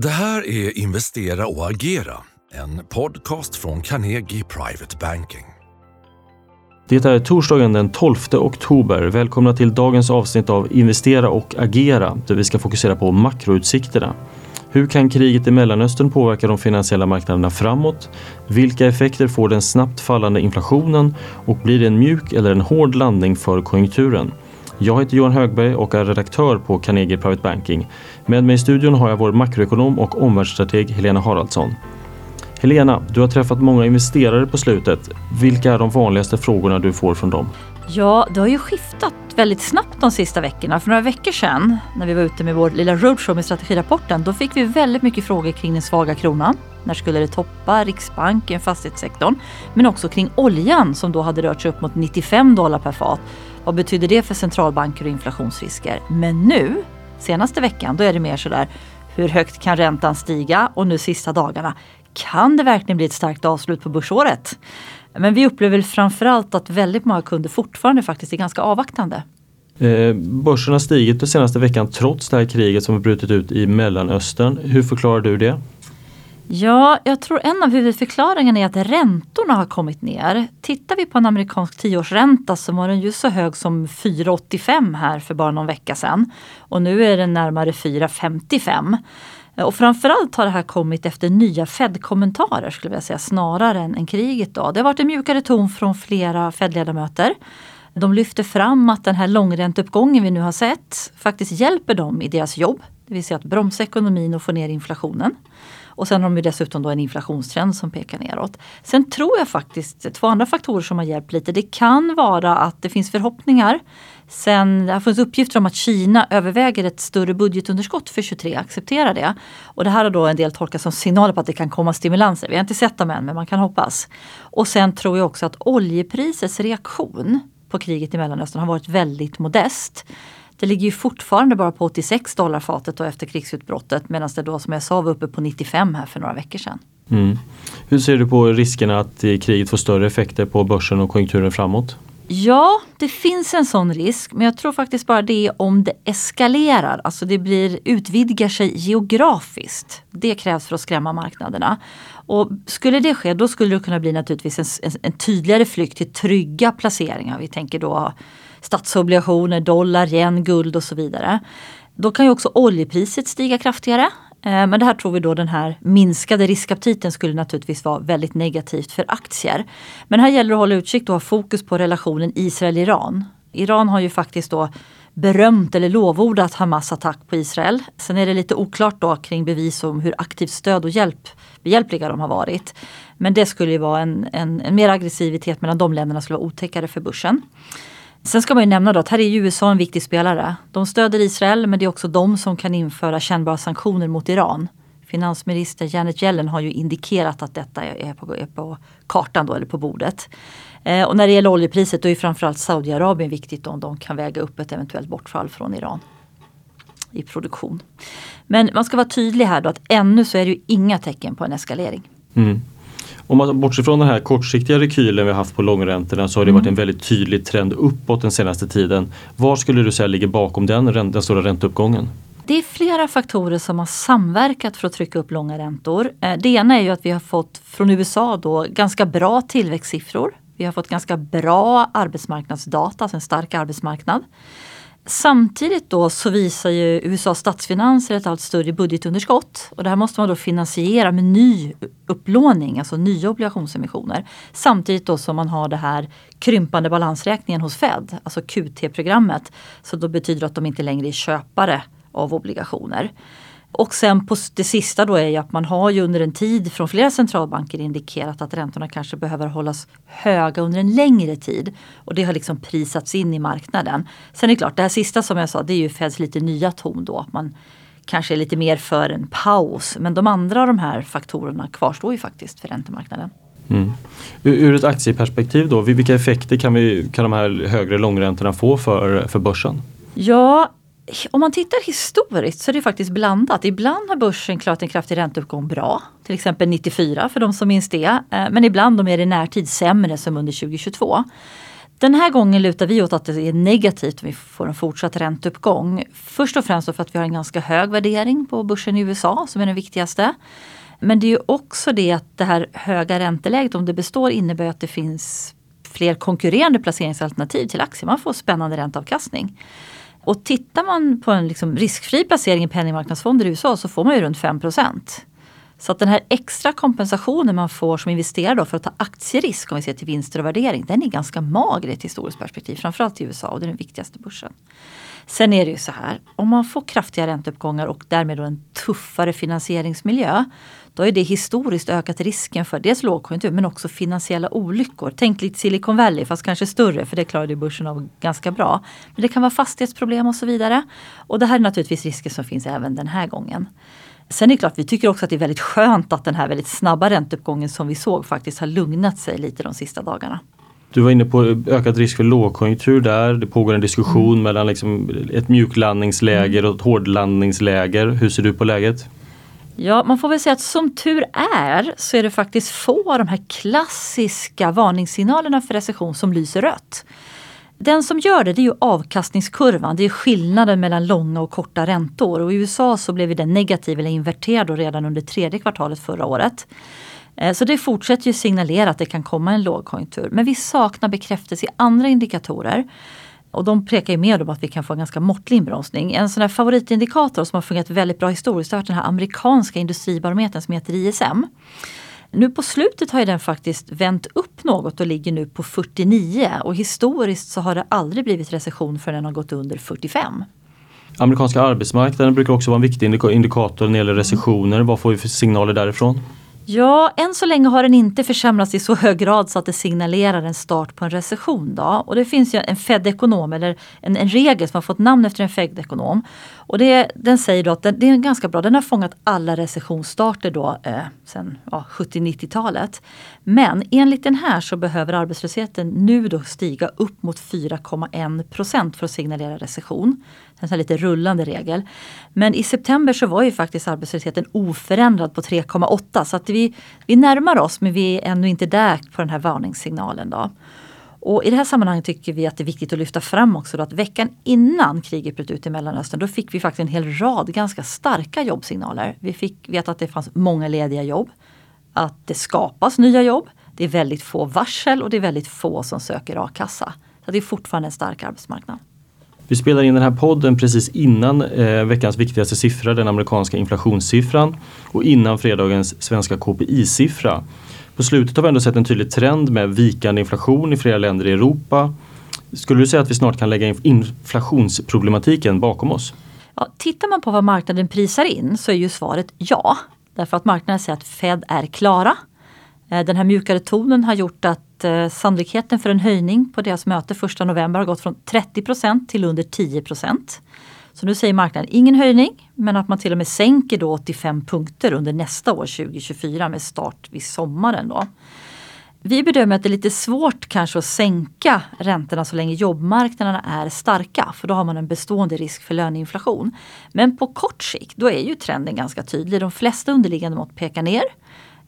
Det här är Investera och agera, en podcast från Carnegie Private Banking. Det är torsdagen den 12 oktober. Välkomna till dagens avsnitt av Investera och agera där vi ska fokusera på makroutsikterna. Hur kan kriget i Mellanöstern påverka de finansiella marknaderna framåt? Vilka effekter får den snabbt fallande inflationen och blir det en mjuk eller en hård landning för konjunkturen? Jag heter Johan Högberg och är redaktör på Carnegie Private Banking. Med mig i studion har jag vår makroekonom och omvärldsstrateg Helena Haraldsson. Helena, du har träffat många investerare på slutet. Vilka är de vanligaste frågorna du får från dem? Ja, det har ju skiftat väldigt snabbt de sista veckorna. För några veckor sedan när vi var ute med vår lilla roadshow med strategirapporten, då fick vi väldigt mycket frågor kring den svaga kronan. När skulle det toppa? Riksbanken, fastighetssektorn. Men också kring oljan som då hade rört sig upp mot 95 dollar per fat. Vad betyder det för centralbanker och inflationsrisker? Men nu, senaste veckan, då är det mer sådär hur högt kan räntan stiga? Och nu sista dagarna, kan det verkligen bli ett starkt avslut på börsåret? Men vi upplever framförallt att väldigt många kunder fortfarande faktiskt är ganska avvaktande. Eh, börsen har stigit den senaste veckan trots det här kriget som har brutit ut i Mellanöstern. Hur förklarar du det? Ja, jag tror en av huvudförklaringarna är att räntorna har kommit ner. Tittar vi på en amerikansk tioårsränta så var den ju så hög som 4,85 här för bara någon vecka sedan. Och nu är den närmare 4,55. Och framförallt har det här kommit efter nya Fed-kommentarer skulle jag säga snarare än, än kriget. Då. Det har varit en mjukare ton från flera Fed-ledamöter. De lyfter fram att den här långränteuppgången vi nu har sett faktiskt hjälper dem i deras jobb. Det vill säga att bromsa ekonomin och få ner inflationen. Och sen har de ju dessutom då en inflationstrend som pekar neråt. Sen tror jag faktiskt två andra faktorer som har hjälpt lite. Det kan vara att det finns förhoppningar. Sen, det har funnits uppgifter om att Kina överväger ett större budgetunderskott för 23, accepterar det. Och det här har då en del tolkat som signaler på att det kan komma stimulanser. Vi har inte sett dem än men man kan hoppas. Och sen tror jag också att oljeprisets reaktion på kriget i Mellanöstern har varit väldigt modest. Det ligger ju fortfarande bara på 86 dollar fatet då efter krigsutbrottet medan det då som jag sa var uppe på 95 här för några veckor sedan. Mm. Hur ser du på riskerna att kriget får större effekter på börsen och konjunkturen framåt? Ja, det finns en sån risk men jag tror faktiskt bara det om det eskalerar, alltså det blir, utvidgar sig geografiskt. Det krävs för att skrämma marknaderna. Och skulle det ske då skulle det kunna bli naturligtvis en, en, en tydligare flykt till trygga placeringar. Vi tänker då statsobligationer, dollar, yen, guld och så vidare. Då kan ju också oljepriset stiga kraftigare. Eh, men det här tror vi då den här minskade riskaptiten skulle naturligtvis vara väldigt negativt för aktier. Men här gäller det att hålla utkik och ha fokus på relationen Israel-Iran. Iran har ju faktiskt då berömt eller lovordat Hamas attack på Israel. Sen är det lite oklart då kring bevis om hur aktivt stöd och hjälp behjälpliga de har varit. Men det skulle ju vara en, en, en mer aggressivitet mellan de länderna skulle vara otäckare för börsen. Sen ska man ju nämna då att här är USA en viktig spelare. De stöder Israel men det är också de som kan införa kännbara sanktioner mot Iran. Finansminister Janet Yellen har ju indikerat att detta är på, är på kartan då, eller på bordet. Eh, och när det gäller oljepriset då är framförallt Saudiarabien viktigt om de kan väga upp ett eventuellt bortfall från Iran i produktion. Men man ska vara tydlig här då att ännu så är det ju inga tecken på en eskalering. Mm. Om man bortser från den här kortsiktiga rekylen vi haft på långräntorna så har det mm. varit en väldigt tydlig trend uppåt den senaste tiden. Vad skulle du säga ligger bakom den, den stora ränteuppgången? Det är flera faktorer som har samverkat för att trycka upp långa räntor. Eh, det ena är ju att vi har fått från USA då ganska bra tillväxtsiffror. Vi har fått ganska bra arbetsmarknadsdata, alltså en stark arbetsmarknad. Samtidigt då så visar ju USAs statsfinanser ett allt större budgetunderskott. Och det här måste man då finansiera med ny upplåning, alltså nya obligationsemissioner. Samtidigt då som man har det här krympande balansräkningen hos Fed, alltså QT-programmet. Så då betyder det att de inte längre är köpare av obligationer. Och sen på det sista då är ju att man har ju under en tid från flera centralbanker indikerat att räntorna kanske behöver hållas höga under en längre tid. Och det har liksom prisats in i marknaden. Sen är det klart, det här sista som jag sa det är ju Feds lite nya ton då. Att man kanske är lite mer för en paus. Men de andra av de här faktorerna kvarstår ju faktiskt för räntemarknaden. Mm. Ur ett aktieperspektiv då, vilka effekter kan, vi, kan de här högre långräntorna få för, för börsen? Ja, om man tittar historiskt så är det faktiskt blandat. Ibland har börsen klarat en kraftig ränteuppgång bra. Till exempel 94 för de som minns det. Eh, men ibland är det i närtid sämre som under 2022. Den här gången lutar vi åt att det är negativt om vi får en fortsatt ränteuppgång. Först och främst för att vi har en ganska hög värdering på börsen i USA som är den viktigaste. Men det är ju också det att det här höga ränteläget, om det består, innebär att det finns fler konkurrerande placeringsalternativ till aktier. Man får spännande ränteavkastning. Och tittar man på en liksom riskfri placering i penningmarknadsfonder i USA så får man ju runt 5% så att den här extra kompensationen man får som investerare för att ta aktierisk om vi ser till vinster och värdering, den är ganska mager i ett historiskt perspektiv. Framförallt i USA och det är den viktigaste börsen. Sen är det ju så här, om man får kraftiga ränteuppgångar och därmed då en tuffare finansieringsmiljö. Då är det historiskt ökat risken för dels lågkonjunktur men också finansiella olyckor. Tänk lite Silicon Valley fast kanske större för det klarade börsen av ganska bra. Men det kan vara fastighetsproblem och så vidare. Och det här är naturligtvis risker som finns även den här gången. Sen är det klart, vi tycker också att det är väldigt skönt att den här väldigt snabba ränteuppgången som vi såg faktiskt har lugnat sig lite de sista dagarna. Du var inne på ökad risk för lågkonjunktur där. Det pågår en diskussion mm. mellan liksom ett mjuklandningsläger mm. och ett hårdlandningsläger. Hur ser du på läget? Ja, man får väl säga att som tur är så är det faktiskt få av de här klassiska varningssignalerna för recession som lyser rött. Den som gör det, det är ju avkastningskurvan. Det är skillnaden mellan långa och korta räntor. Och I USA så blev den negativ eller inverterad redan under tredje kvartalet förra året. Eh, så det fortsätter ju signalera att det kan komma en lågkonjunktur. Men vi saknar bekräftelse i andra indikatorer. Och de pekar ju mer om att vi kan få en ganska måttlig inbromsning. En sån här favoritindikator som har fungerat väldigt bra historiskt har varit den här amerikanska industribarometern som heter ISM. Nu på slutet har den faktiskt vänt upp något och ligger nu på 49 och historiskt så har det aldrig blivit recession förrän den har gått under 45. Amerikanska arbetsmarknaden brukar också vara en viktig indikator när det gäller recessioner. Vad får vi för signaler därifrån? Ja, än så länge har den inte försämrats i så hög grad så att det signalerar en start på en recession. Då. Och det finns ju en Fed-ekonom, eller en, en, regel som har fått namn efter en Fed-ekonom. Och det, den säger då att den, det är ganska bra, den har fångat alla recessionsstarter då eh, sen ja, 70-90-talet. Men enligt den här så behöver arbetslösheten nu då stiga upp mot 4,1 procent för att signalera recession en sån lite rullande regel. Men i september så var ju faktiskt arbetslösheten oförändrad på 3,8 så att vi, vi närmar oss men vi är ännu inte där på den här varningssignalen. Då. Och I det här sammanhanget tycker vi att det är viktigt att lyfta fram också att veckan innan kriget bröt ut i Mellanöstern då fick vi faktiskt en hel rad ganska starka jobbsignaler. Vi fick veta att det fanns många lediga jobb, att det skapas nya jobb, det är väldigt få varsel och det är väldigt få som söker a-kassa. Så det är fortfarande en stark arbetsmarknad. Vi spelar in den här podden precis innan eh, veckans viktigaste siffra, den amerikanska inflationssiffran och innan fredagens svenska KPI-siffra. På slutet har vi ändå sett en tydlig trend med vikande inflation i flera länder i Europa. Skulle du säga att vi snart kan lägga inflationsproblematiken bakom oss? Ja, tittar man på vad marknaden prisar in så är ju svaret ja. Därför att marknaden säger att Fed är klara. Eh, den här mjukare tonen har gjort att eh, sannolikheten för en höjning på deras möte 1 november har gått från 30% till under 10% Så nu säger marknaden ingen höjning men att man till och med sänker då 85 punkter under nästa år 2024 med start vid sommaren. Då. Vi bedömer att det är lite svårt kanske att sänka räntorna så länge jobbmarknaderna är starka för då har man en bestående risk för löneinflation. Men på kort sikt då är ju trenden ganska tydlig. De flesta underliggande mått pekar ner.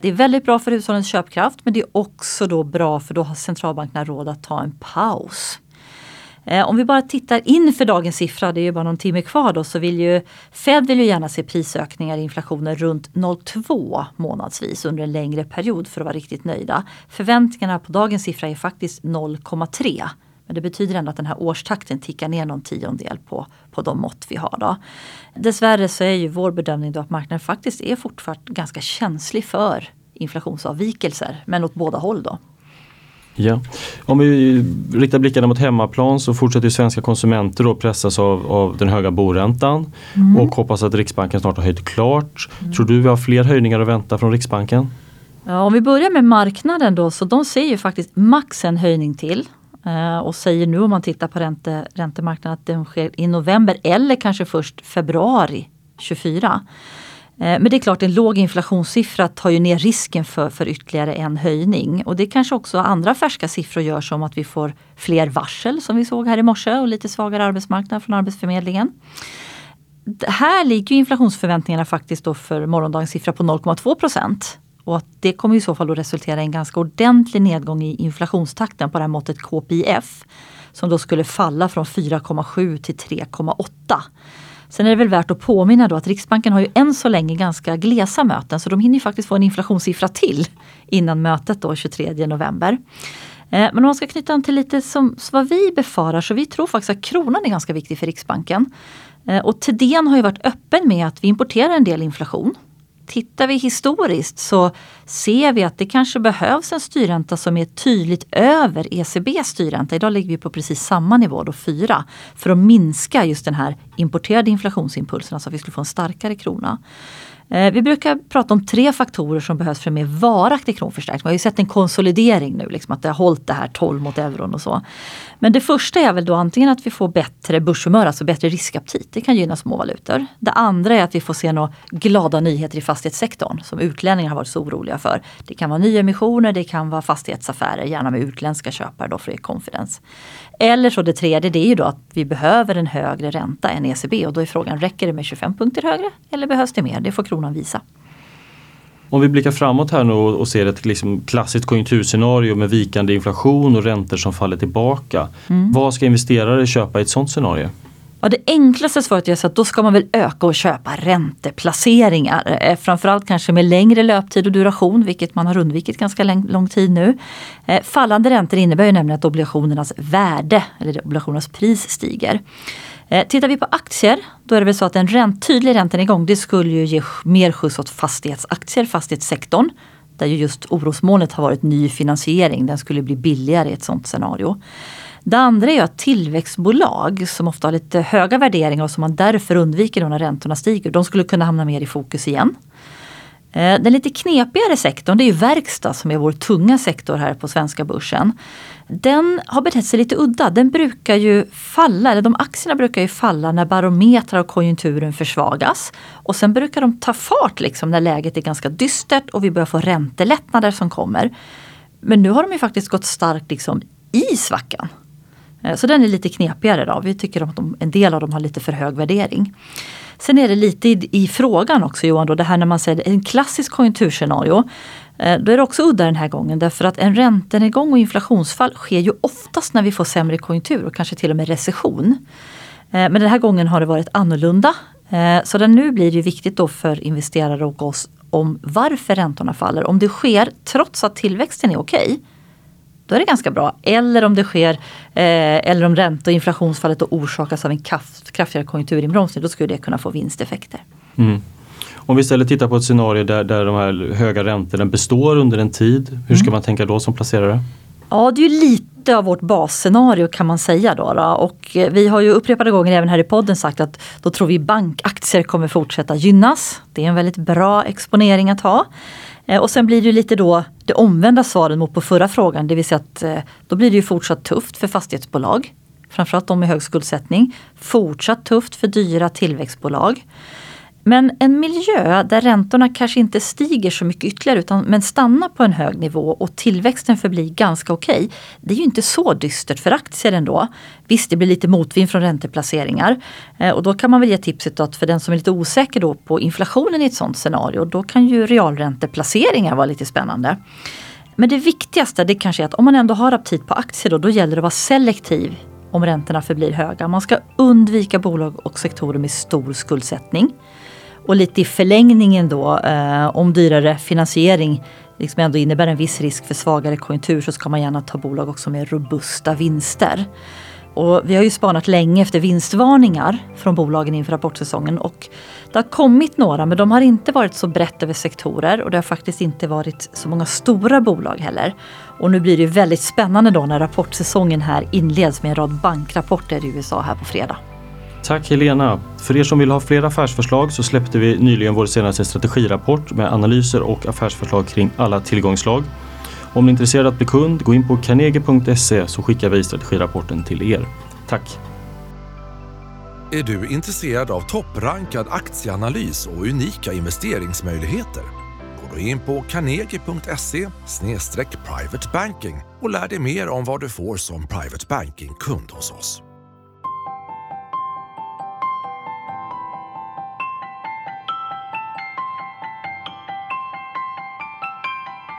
Det är väldigt bra för hushållens köpkraft men det är också då bra för då har centralbankerna råd att ta en paus. Eh, om vi bara tittar inför dagens siffra, det är ju bara någon timme kvar då, så vill ju Fed vill ju gärna se prisökningar i inflationen runt 0,2 månadsvis under en längre period för att vara riktigt nöjda. Förväntningarna på dagens siffra är faktiskt 0,3. Men det betyder ändå att den här årstakten tickar ner någon tiondel på, på de mått vi har. Då. Dessvärre så är ju vår bedömning då att marknaden faktiskt är fortfarande ganska känslig för inflationsavvikelser, men åt båda håll. då. Ja. Om vi riktar blickarna mot hemmaplan så fortsätter svenska konsumenter då pressas av, av den höga boräntan mm. och hoppas att Riksbanken snart har höjt klart. Mm. Tror du vi har fler höjningar att vänta från Riksbanken? Ja, om vi börjar med marknaden då så de ser ju faktiskt max en höjning till. Eh, och säger nu om man tittar på ränte, räntemarknaden att den sker i november eller kanske först februari 24. Eh, men det är klart en låg inflationssiffra tar ju ner risken för, för ytterligare en höjning. Och det kanske också andra färska siffror gör som att vi får fler varsel som vi såg här i morse och lite svagare arbetsmarknad från Arbetsförmedlingen. Här ligger inflationsförväntningarna faktiskt då för morgondagens siffra på 0,2 procent. Och att det kommer i så fall att resultera i en ganska ordentlig nedgång i inflationstakten på det här måttet KPIF. Som då skulle falla från 4,7 till 3,8. Sen är det väl värt att påminna då att Riksbanken har ju än så länge ganska glesa möten så de hinner ju faktiskt få en inflationssiffra till innan mötet då 23 november. Eh, men om man ska knyta an till lite som vad vi befarar så vi tror faktiskt att kronan är ganska viktig för Riksbanken. Eh, och Thedéen har ju varit öppen med att vi importerar en del inflation. Tittar vi historiskt så ser vi att det kanske behövs en styrränta som är tydligt över ECBs styrränta. Idag ligger vi på precis samma nivå, då 4, för att minska just den här importerade inflationsimpulsen, alltså att vi skulle få en starkare krona. Eh, vi brukar prata om tre faktorer som behövs för en mer varaktig kronförstärkning. Vi har ju sett en konsolidering nu, liksom att det har hållit det här 12 mot euron och så. Men det första är väl då antingen att vi får bättre börshumör, alltså bättre riskaptit. Det kan gynna småvalutor. Det andra är att vi får se några glada nyheter i fastighetssektorn som utlänningar har varit så oroliga för. Det kan vara nyemissioner, det kan vara fastighetsaffärer, gärna med utländska köpare då för att ge confidence. Eller så det tredje, det är ju då att vi behöver en högre ränta än ECB och då är frågan, räcker det med 25 punkter högre eller behövs det mer? Det får kronan visa. Om vi blickar framåt här nu och ser ett liksom klassiskt konjunkturscenario med vikande inflation och räntor som faller tillbaka. Mm. Vad ska investerare köpa i ett sådant scenario? Ja, det enklaste svaret är att då ska man väl öka och köpa ränteplaceringar. Eh, framförallt kanske med längre löptid och duration, vilket man har undvikit ganska lång tid nu. Eh, fallande räntor innebär ju nämligen att obligationernas värde, eller obligationernas pris, stiger. Eh, tittar vi på aktier, då är det väl så att en ränt, tydlig räntenedgång det skulle ju ge mer skjuts åt fastighetsaktier, fastighetssektorn. Där ju just orosmolnet har varit ny finansiering, den skulle bli billigare i ett sånt scenario. Det andra är att tillväxtbolag som ofta har lite höga värderingar och som man därför undviker när räntorna stiger, de skulle kunna hamna mer i fokus igen. Eh, den lite knepigare sektorn det är ju verkstad som är vår tunga sektor här på svenska börsen. Den har betett sig lite udda. Den brukar ju falla, eller de aktierna brukar ju falla när barometrar och konjunkturen försvagas. Och sen brukar de ta fart liksom när läget är ganska dystert och vi börjar få räntelättnader som kommer. Men nu har de ju faktiskt gått starkt liksom i svackan. Eh, så den är lite knepigare då. Vi tycker att de, en del av dem har lite för hög värdering. Sen är det lite i, i frågan också Johan, då, det här när man säger en klassisk konjunkturscenario. Eh, då är det också udda den här gången därför att en räntenedgång och inflationsfall sker ju oftast när vi får sämre konjunktur och kanske till och med recession. Eh, men den här gången har det varit annorlunda. Eh, så nu blir det viktigt då för investerare och oss om varför räntorna faller. Om det sker trots att tillväxten är okej, okay, då är det ganska bra. Eller om det sker, eh, eller om ränte och inflationsfallet orsakas av en kraft, kraftigare konjunkturinbromsning, då skulle det kunna få vinsteffekter. Mm. Om vi istället tittar på ett scenario där, där de här höga räntorna består under en tid, hur ska mm. man tänka då som placerare? Ja, det är ju lite av vårt basscenario kan man säga. Då, då, Och eh, vi har ju upprepade gånger även här i podden sagt att då tror vi bankaktier kommer fortsätta gynnas. Det är en väldigt bra exponering att ha. Eh, och sen blir det lite då det omvända svaret mot på förra frågan, det vill säga att eh, då blir det ju fortsatt tufft för fastighetsbolag. Framförallt de med hög skuldsättning. Fortsatt tufft för dyra tillväxtbolag. Men en miljö där räntorna kanske inte stiger så mycket ytterligare utan men stannar på en hög nivå och tillväxten förblir ganska okej. Okay, det är ju inte så dystert för aktier ändå. Visst, det blir lite motvind från ränteplaceringar. Eh, och då kan man väl ge tipset att för den som är lite osäker då på inflationen i ett sånt scenario, då kan ju realränteplaceringar vara lite spännande. Men det viktigaste det kanske är att om man ändå har aptit på aktier då, då gäller det att vara selektiv om räntorna förblir höga. Man ska undvika bolag och sektorer med stor skuldsättning. Och lite i förlängningen då, eh, om dyrare finansiering liksom ändå innebär en viss risk för svagare konjunktur så ska man gärna ta bolag också med robusta vinster. Och vi har ju spanat länge efter vinstvarningar från bolagen inför rapportsäsongen och det har kommit några men de har inte varit så brett över sektorer och det har faktiskt inte varit så många stora bolag heller. Och nu blir det väldigt spännande då när rapportsäsongen här inleds med en rad bankrapporter i USA här på fredag. Tack Helena! För er som vill ha fler affärsförslag så släppte vi nyligen vår senaste strategirapport med analyser och affärsförslag kring alla tillgångslag. Om ni är intresserade att bli kund, gå in på carnegie.se så skickar vi strategirapporten till er. Tack! Är du intresserad av topprankad aktieanalys och unika investeringsmöjligheter? Gå då in på carnegie.se privatebanking och lär dig mer om vad du får som private banking-kund hos oss.